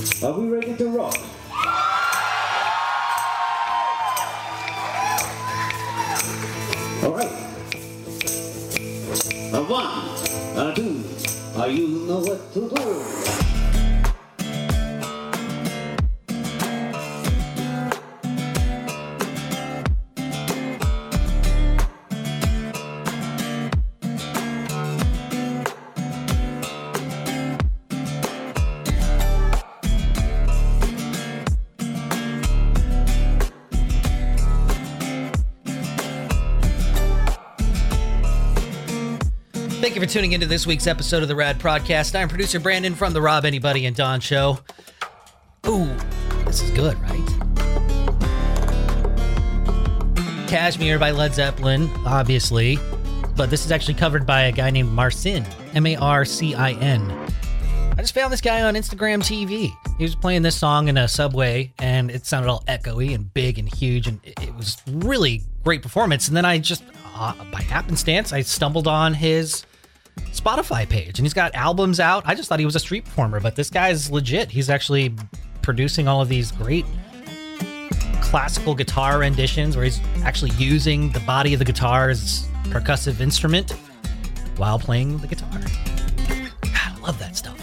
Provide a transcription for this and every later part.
Are we ready to rock? All right. A one, a two, a you know what to do. Tuning into this week's episode of the Rad Prodcast. I'm producer Brandon from the Rob Arnie and Dawn Show. Ooh, this is good, right? Kashmir by Led Zeppelin, obviously, but this is actually covered by a guy named Marcin, M A R C I N. I just found this guy on Instagram TV. He was playing this song in a subway, and it sounded all echoey and big and huge, and it was really great performance. And then I just, uh, by happenstance, I stumbled on his Spotify page, and he's got albums out. I just thought he was a street performer, but this guy's legit. He's actually producing all of these great classical guitar renditions where he's actually using the body of the guitar as percussive instrument while playing the guitar. God, I love that stuff.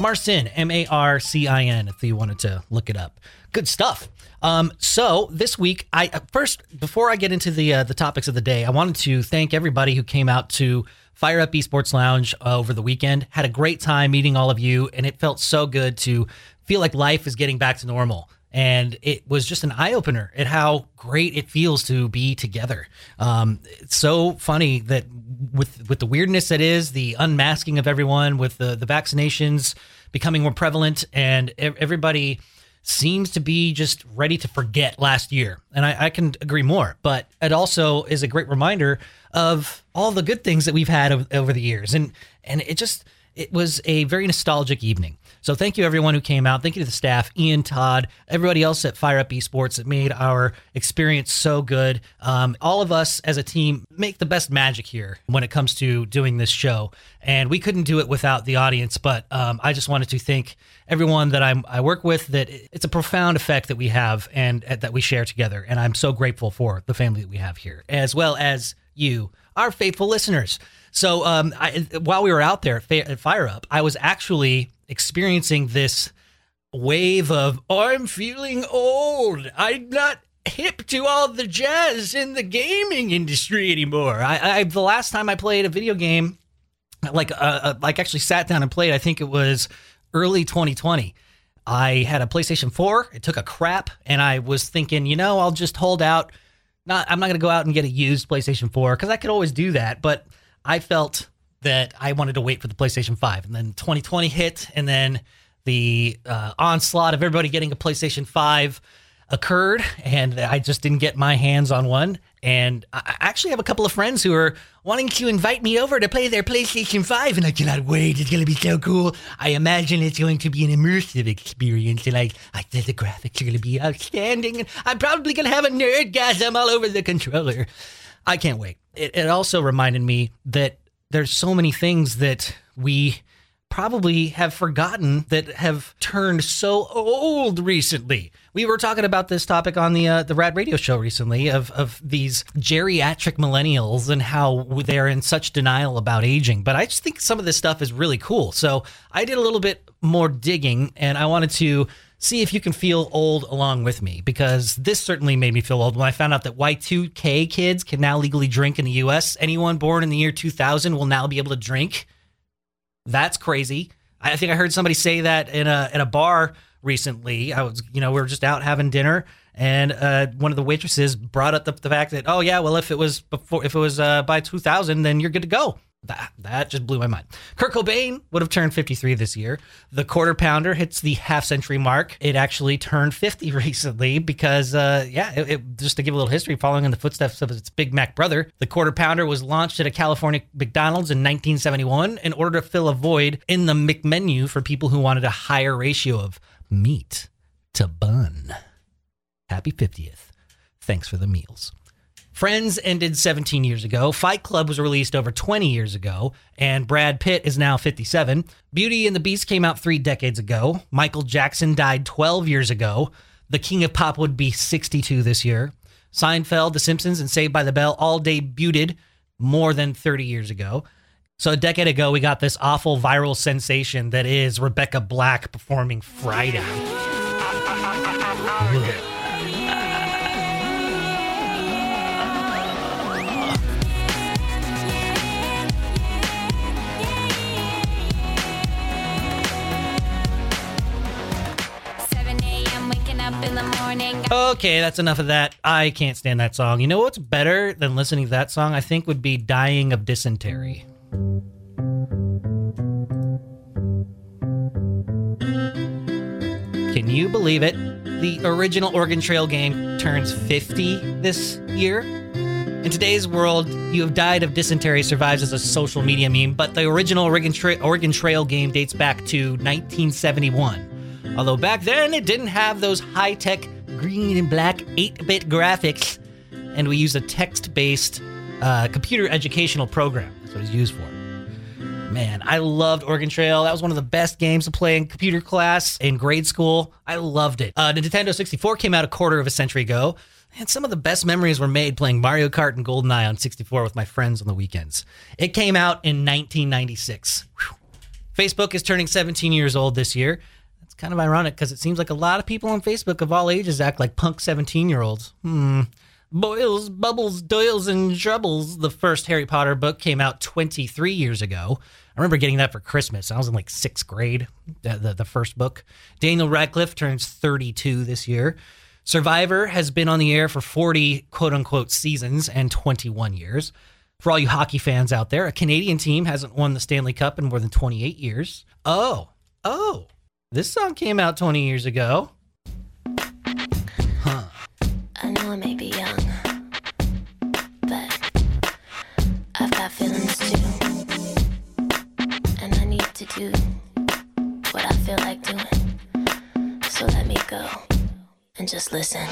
Marcin, M A R C I N, if you wanted to look it up. Good stuff. Um, so this week, I uh, first before I get into the uh, the topics of the day, I wanted to thank everybody who came out to Fire Up Esports Lounge uh, over the weekend. Had a great time meeting all of you, and it felt so good to feel like life is getting back to normal. And it was just an eye opener at how great it feels to be together. Um, it's so funny that with with the weirdness that is the unmasking of everyone, with the the vaccinations becoming more prevalent, and everybody seems to be just ready to forget last year. And I, I can agree more. But it also is a great reminder of all the good things that we've had over, over the years. And and it just it was a very nostalgic evening. So thank you everyone who came out. Thank you to the staff, Ian, Todd, everybody else at Fire Up Esports that made our experience so good. Um, all of us as a team make the best magic here when it comes to doing this show, and we couldn't do it without the audience. But um, I just wanted to thank everyone that I'm, I work with. That it's a profound effect that we have and uh, that we share together, and I'm so grateful for the family that we have here, as well as you, our faithful listeners. So um, I, while we were out there at, at Fire Up, I was actually experiencing this wave of I'm feeling old. I'm not hip to all the jazz in the gaming industry anymore. I, I the last time I played a video game, like uh, uh, like actually sat down and played, I think it was early 2020. I had a PlayStation 4. It took a crap, and I was thinking, you know, I'll just hold out. Not, I'm not going to go out and get a used PlayStation 4 because I could always do that. But I felt that I wanted to wait for the PlayStation 5. And then 2020 hit, and then the uh, onslaught of everybody getting a PlayStation 5 occurred, and I just didn't get my hands on one. And I actually have a couple of friends who are wanting to invite me over to play their PlayStation 5, and I cannot wait. It's going to be so cool. I imagine it's going to be an immersive experience, and I, I think the graphics are going to be outstanding, and I'm probably going to have a nerdgasm all over the controller. I can't wait. It, it also reminded me that there's so many things that we probably have forgotten that have turned so old recently. We were talking about this topic on the uh, the Rad Radio show recently of of these geriatric millennials and how they're in such denial about aging. But I just think some of this stuff is really cool. So I did a little bit more digging, and I wanted to see if you can feel old along with me because this certainly made me feel old when I found out that Y2K kids can now legally drink in the US. Anyone born in the year 2000 will now be able to drink. That's crazy. I think I heard somebody say that in a in a bar recently. I was, you know, we were just out having dinner, and uh, one of the waitresses brought up the, the fact that, oh yeah, well if it was before, if it was uh, by 2000, then you're good to go. That that just blew my mind. Kurt Cobain would have turned 53 this year. The quarter pounder hits the half century mark. It actually turned 50 recently because, uh, yeah, it, it- just to give a little history, following in the footsteps of its Big Mac brother, the quarter pounder was launched at a California McDonald's in 1971 in order to fill a void in the McMenu for people who wanted a higher ratio of meat to bun. Happy 50th. Thanks for the meals. Friends ended 17 years ago. Fight Club was released over 20 years ago, and Brad Pitt is now 57. Beauty and the Beast came out three decades ago. Michael Jackson died 12 years ago. The King of Pop would be 62 this year. Seinfeld, The Simpsons, and Saved by the Bell all debuted more than 30 years ago. So a decade ago, we got this awful viral sensation that is Rebecca Black performing Friday. Okay, that's enough of that. I can't stand that song. You know what's better than listening to that song? I think would be dying of dysentery. Can you believe it? The original Oregon Trail game turns 50 this year. In today's world, you have died of dysentery survives as a social media meme, but the original Oregon, Tra- Oregon Trail game dates back to 1971. Although back then it didn't have those high tech green and black 8 bit graphics, and we used a text based uh, computer educational program. That's what it's used for. Man, I loved Oregon Trail. That was one of the best games to play in computer class in grade school. I loved it. Uh, Nintendo 64 came out a quarter of a century ago, and some of the best memories were made playing Mario Kart and GoldenEye on 64 with my friends on the weekends. It came out in 1996. Whew. Facebook is turning 17 years old this year. Kind of ironic because it seems like a lot of people on Facebook of all ages act like punk 17 year olds. Hmm. Boils, Bubbles, Doyles, and Troubles, the first Harry Potter book, came out 23 years ago. I remember getting that for Christmas. I was in like sixth grade, the, the, the first book. Daniel Radcliffe turns 32 this year. Survivor has been on the air for 40 quote unquote seasons and 21 years. For all you hockey fans out there, a Canadian team hasn't won the Stanley Cup in more than 28 years. Oh, oh, this song came out 20 years ago. Huh. I know I may be young, but I've got feelings too. And I need to do what I feel like doing. So let me go and just listen.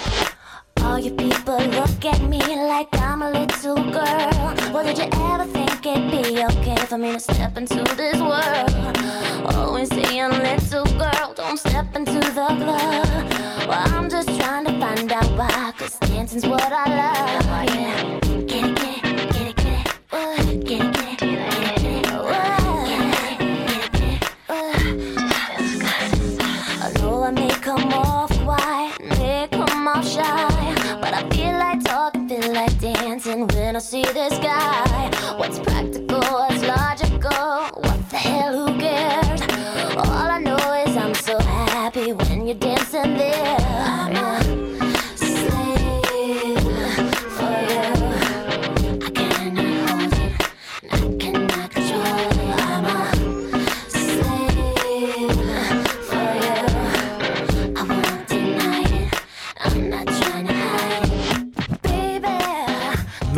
All you people look at me like I'm a little girl. Well, did you ever think it'd be okay for me to step into this world? Always saying, little girl, don't step into the club. Well, I'm just trying to find out why, cause dancing's what I love. Yeah. Get What's practical,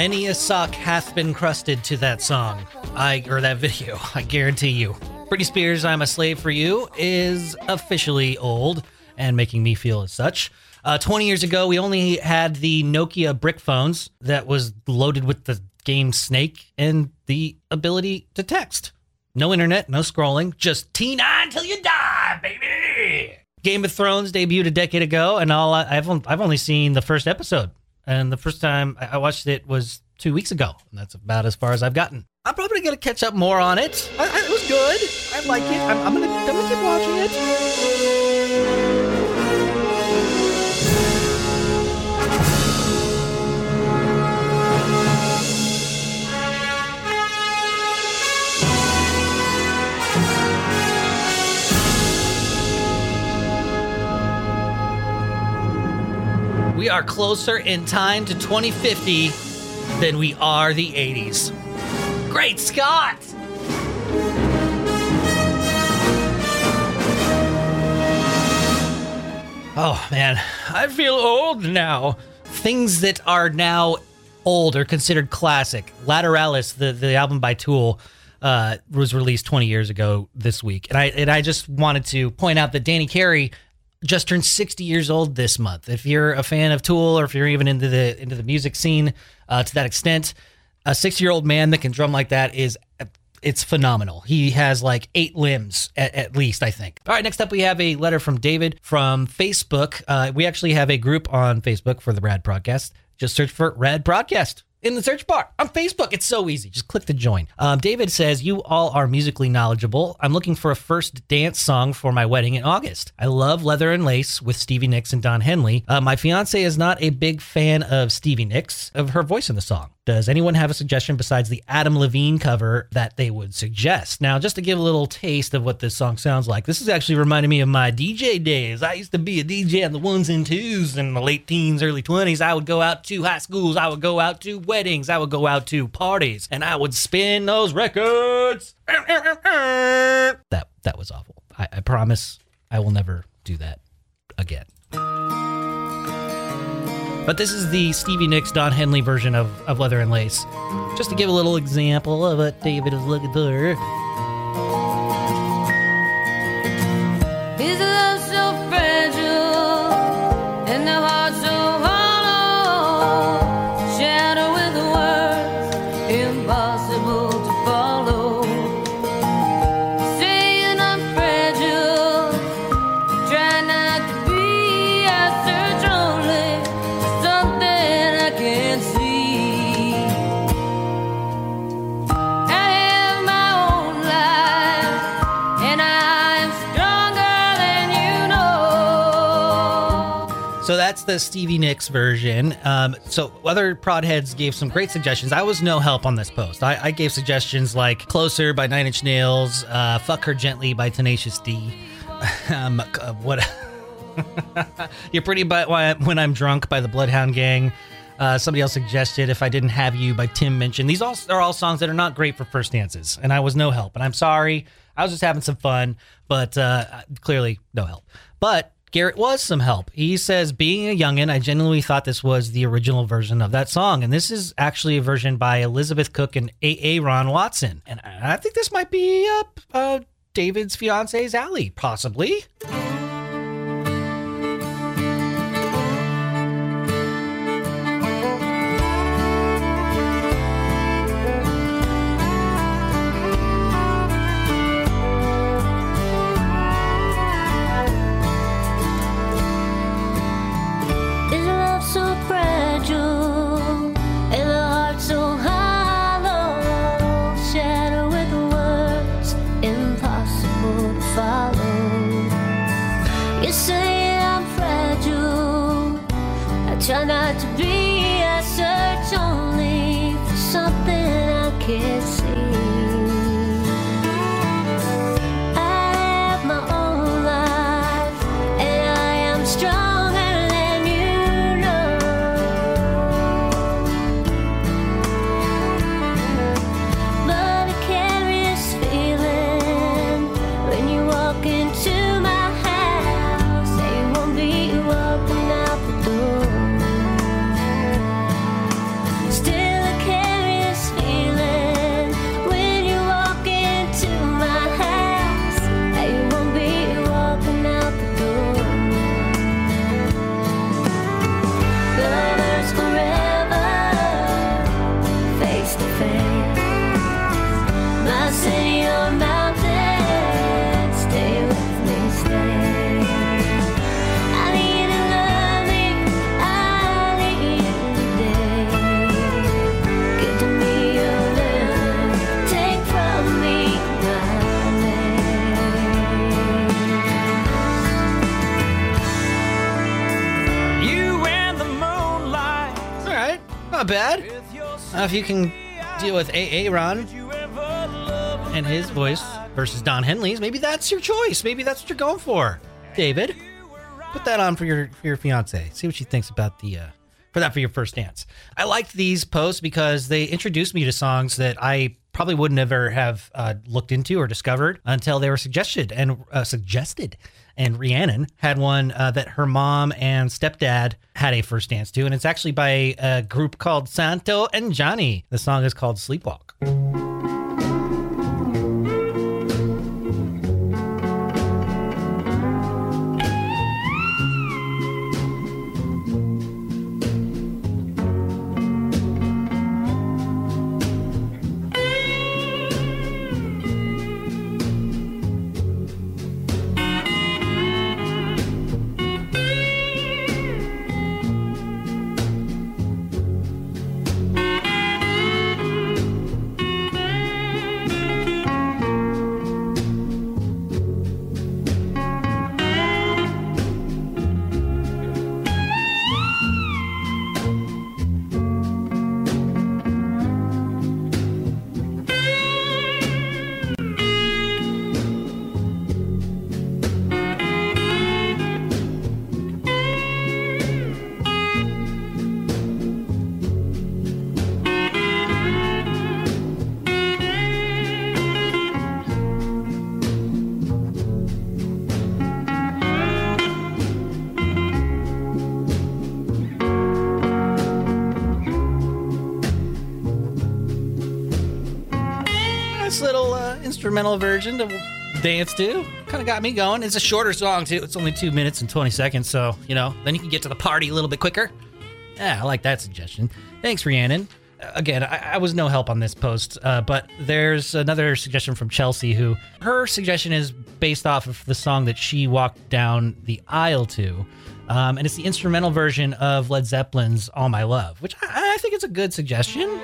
Many a sock hath been crusted to that song. I or that video, I guarantee you. Britney Spears' I'm a Slave for You is officially old and making me feel as such. Uh, 20 years ago, we only had the Nokia brick phones that was loaded with the game Snake and the ability to text. No internet, no scrolling, just T9 till you die, baby. Game of Thrones debuted a decade ago, and all I, I've I've only seen the first episode, and the first time I watched it was two weeks ago, and that's about as far as I've gotten. I'm probably gonna catch up more on it. I, I, it was good. I like it. I'm, I'm gonna I'm gonna keep watching it. We are closer in time to 2050 than we are the 80s. Great Scott! Oh man, I feel old now. Things that are now old are considered classic. Lateralus, the, the album by Tool, uh, was released 20 years ago this week. And I and I just wanted to point out that Danny Carey just turned 60 years old this month. If you're a fan of Tool or if you're even into the into the music scene uh, to that extent, a 60 year old man that can drum like that is it's phenomenal. He has like eight limbs at, at, least, I think. All right, next up we have a letter from David from Facebook. Uh, we actually have a group on Facebook for the Rad Prodcast. Just search for Rad Prodcast in the search bar on Facebook. It's so easy. Just click to join. Um, David says, You all are musically knowledgeable. I'm looking for a first dance song for my wedding in August. I love Leather and Lace with Stevie Nicks and Don Henley. Uh, my fiance is not a big fan of Stevie Nicks, of her voice in the song. Does anyone have a suggestion besides the Adam Levine cover that they would suggest? Now, just to give a little taste of what this song sounds like, this is actually reminding me of my DJ days. I used to be a DJ on the ones and twos in the late teens, early 20s. I would go out to high schools, I would go out to weddings, I would go out to parties, and I would spin those records. That that was awful. I, I promise I will never do that again. But this is the Stevie Nicks, Don Henley version of, of Leather and Lace. Just to give a little example of what David is looking for. Is love so fragile and the heart so that's the Stevie Nicks version. Um, so other Prodheads gave some great suggestions. I was no help on this post. I, I gave suggestions like "Closer" by Nine Inch Nails, uh, "Fuck Her Gently" by Tenacious D. um, uh, what? You're pretty but when I'm drunk by the Bloodhound Gang. Uh, somebody else suggested "If I Didn't Have You" by Tim Minchin. These all are all songs that are not great for first dances, and I was no help. And I'm sorry. I was just having some fun, but uh, clearly no help. But Garrett was some help. He says, being a youngin', I genuinely thought this was the original version of that song. And this is actually a version by Elizabeth Cook and A.A. Ron Watson. And I think this might be up uh, David's fiance's alley, possibly. Uh, if you can deal with A.A. Ron and his voice versus Don Henley's, maybe that's your choice. Maybe that's what you're going for. David, put that on for your for your fiance. See what she thinks about the uh, for that for your first dance. I liked these posts because they introduced me to songs that I probably wouldn't ever have uh, looked into or discovered until they were suggested and uh, suggested. And Rhiannon had one uh, that her mom and stepdad had a first dance to, and it's actually by a group called Santo and Johnny. The song is called Sleepwalk. Instrumental version to dance to. Kind of got me going. It's a shorter song too. It's only two minutes and 20 seconds, so you know, then you can get to the party a little bit quicker. Yeah, I like that suggestion. Thanks, Rhiannon. Uh, Again, I, I was no help on this post, uh, but there's another suggestion from Chelsea who her suggestion is based off of the song that she walked down the aisle to. Um, and it's the instrumental version of Led Zeppelin's All My Love, which I, I think is a good suggestion.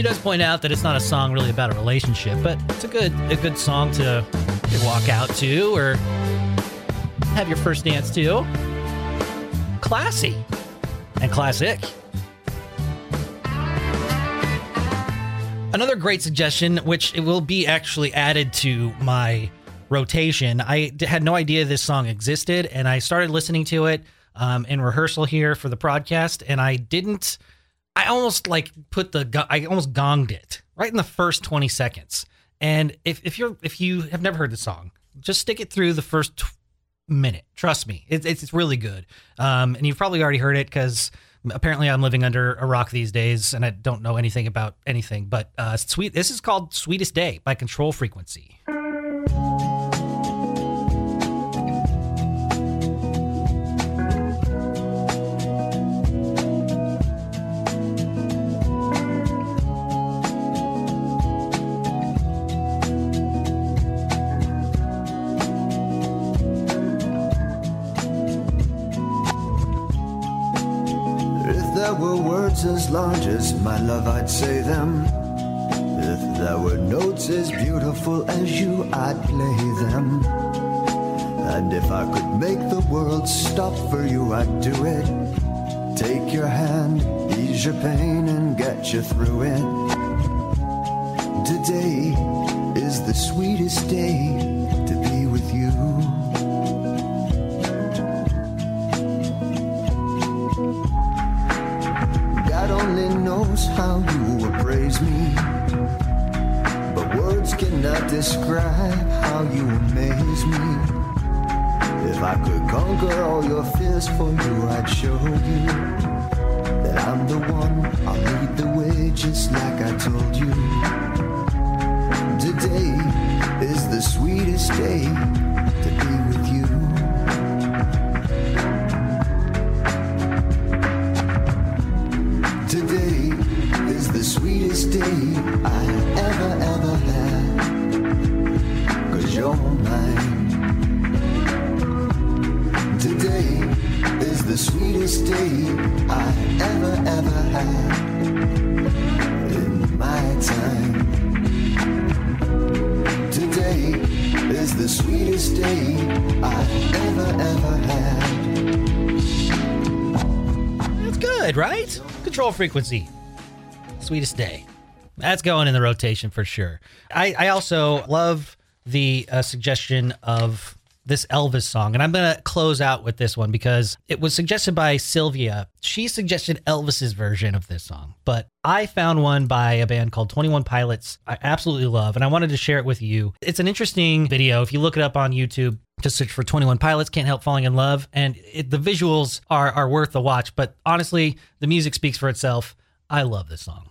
She does point out that it's not a song really about a relationship, but it's a good a good song to walk out to or have your first dance to. Classy and classic. Another great suggestion, which it will be actually added to my rotation. I had no idea this song existed, and I started listening to it um, in rehearsal here for the podcast, and I didn't. I almost like put the I almost gonged it right in the first 20 seconds. And if, if you're if you have never heard the song, just stick it through the first tw- minute. Trust me, it's it's, it's really good. Um, and you've probably already heard it because apparently I'm living under a rock these days and I don't know anything about anything. But uh, sweet, this is called "Sweetest Day" by Control Frequency. As large as my love, I'd say them. If there were notes as beautiful as you, I'd play them. And if I could make the world stop for you, I'd do it. Take your hand, ease your pain, and get you through it. Today is the sweetest day how you appraise me. But words cannot describe how you amaze me. If I could conquer all your fears for you, I'd show you that I'm the one. I'll lead the way just like I told you. Today is the sweetest day to be the day I ever, ever had. In my time. Today is the sweetest day I ever, ever had. That's good, right? Control Frequency, Sweetest Day. That's going in the rotation for sure. I, I also love the uh, suggestion of this Elvis song, and I'm going to close out with this one because it was suggested by Sylvia. She suggested Elvis's version of this song, but I found one by a band called 21 Pilots. I absolutely love, and I wanted to share it with you. It's an interesting video. If you look it up on YouTube, just search for 21 Pilots, Can't Help Falling in Love, and it, the visuals are, are worth the watch. But honestly, the music speaks for itself. I love this song.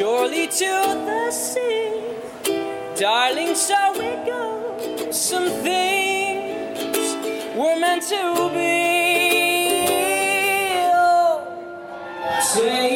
Me to the sea. Darling, so we go. Some things were meant to be. Oh, take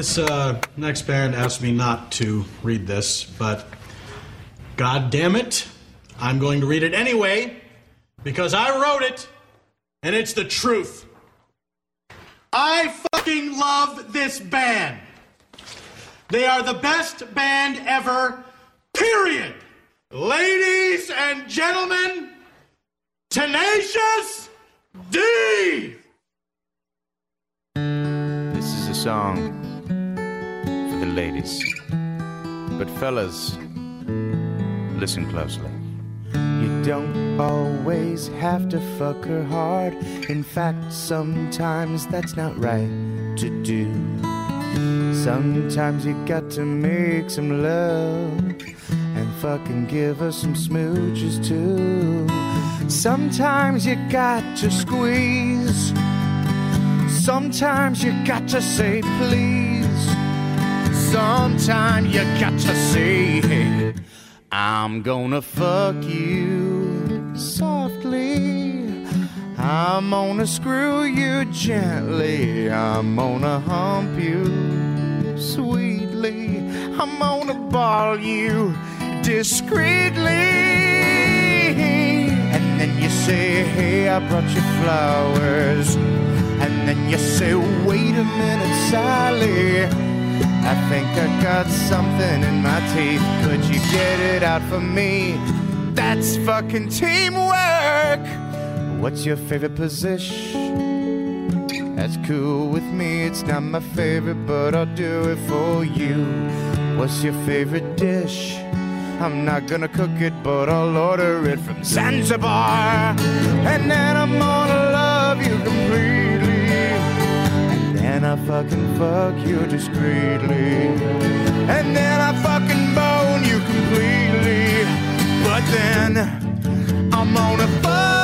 This uh, next band asked me not to read this, but god damn it, I'm going to read it anyway because I wrote it and it's the truth. I fucking love this band. They are the best band ever, period. Ladies and gentlemen, Tenacious D! This is a song ladies. But fellas, listen closely. You don't always have to fuck her hard. In fact, sometimes that's not right to do. Sometimes you got to make some love and fucking give her some smooches too. Sometimes you got to squeeze. Sometimes you got to say please. Sometimes you got to say, hey, I'm gonna fuck you softly. I'm gonna screw you gently. I'm gonna hump you sweetly. I'm gonna ball you discreetly. And then you say, hey, I brought you flowers. And then you say, wait a minute, Sally. I think I got something in my teeth. Could you get it out for me? That's fucking teamwork. What's your favorite position? That's cool with me. It's not my favorite, but I'll do it for you. What's your favorite dish? I'm not gonna cook it, but I'll order it from Zanzibar. And then I'm gonna love you completely. I fucking fuck you discreetly. And then I fucking bone you completely. But then I'm gonna fuck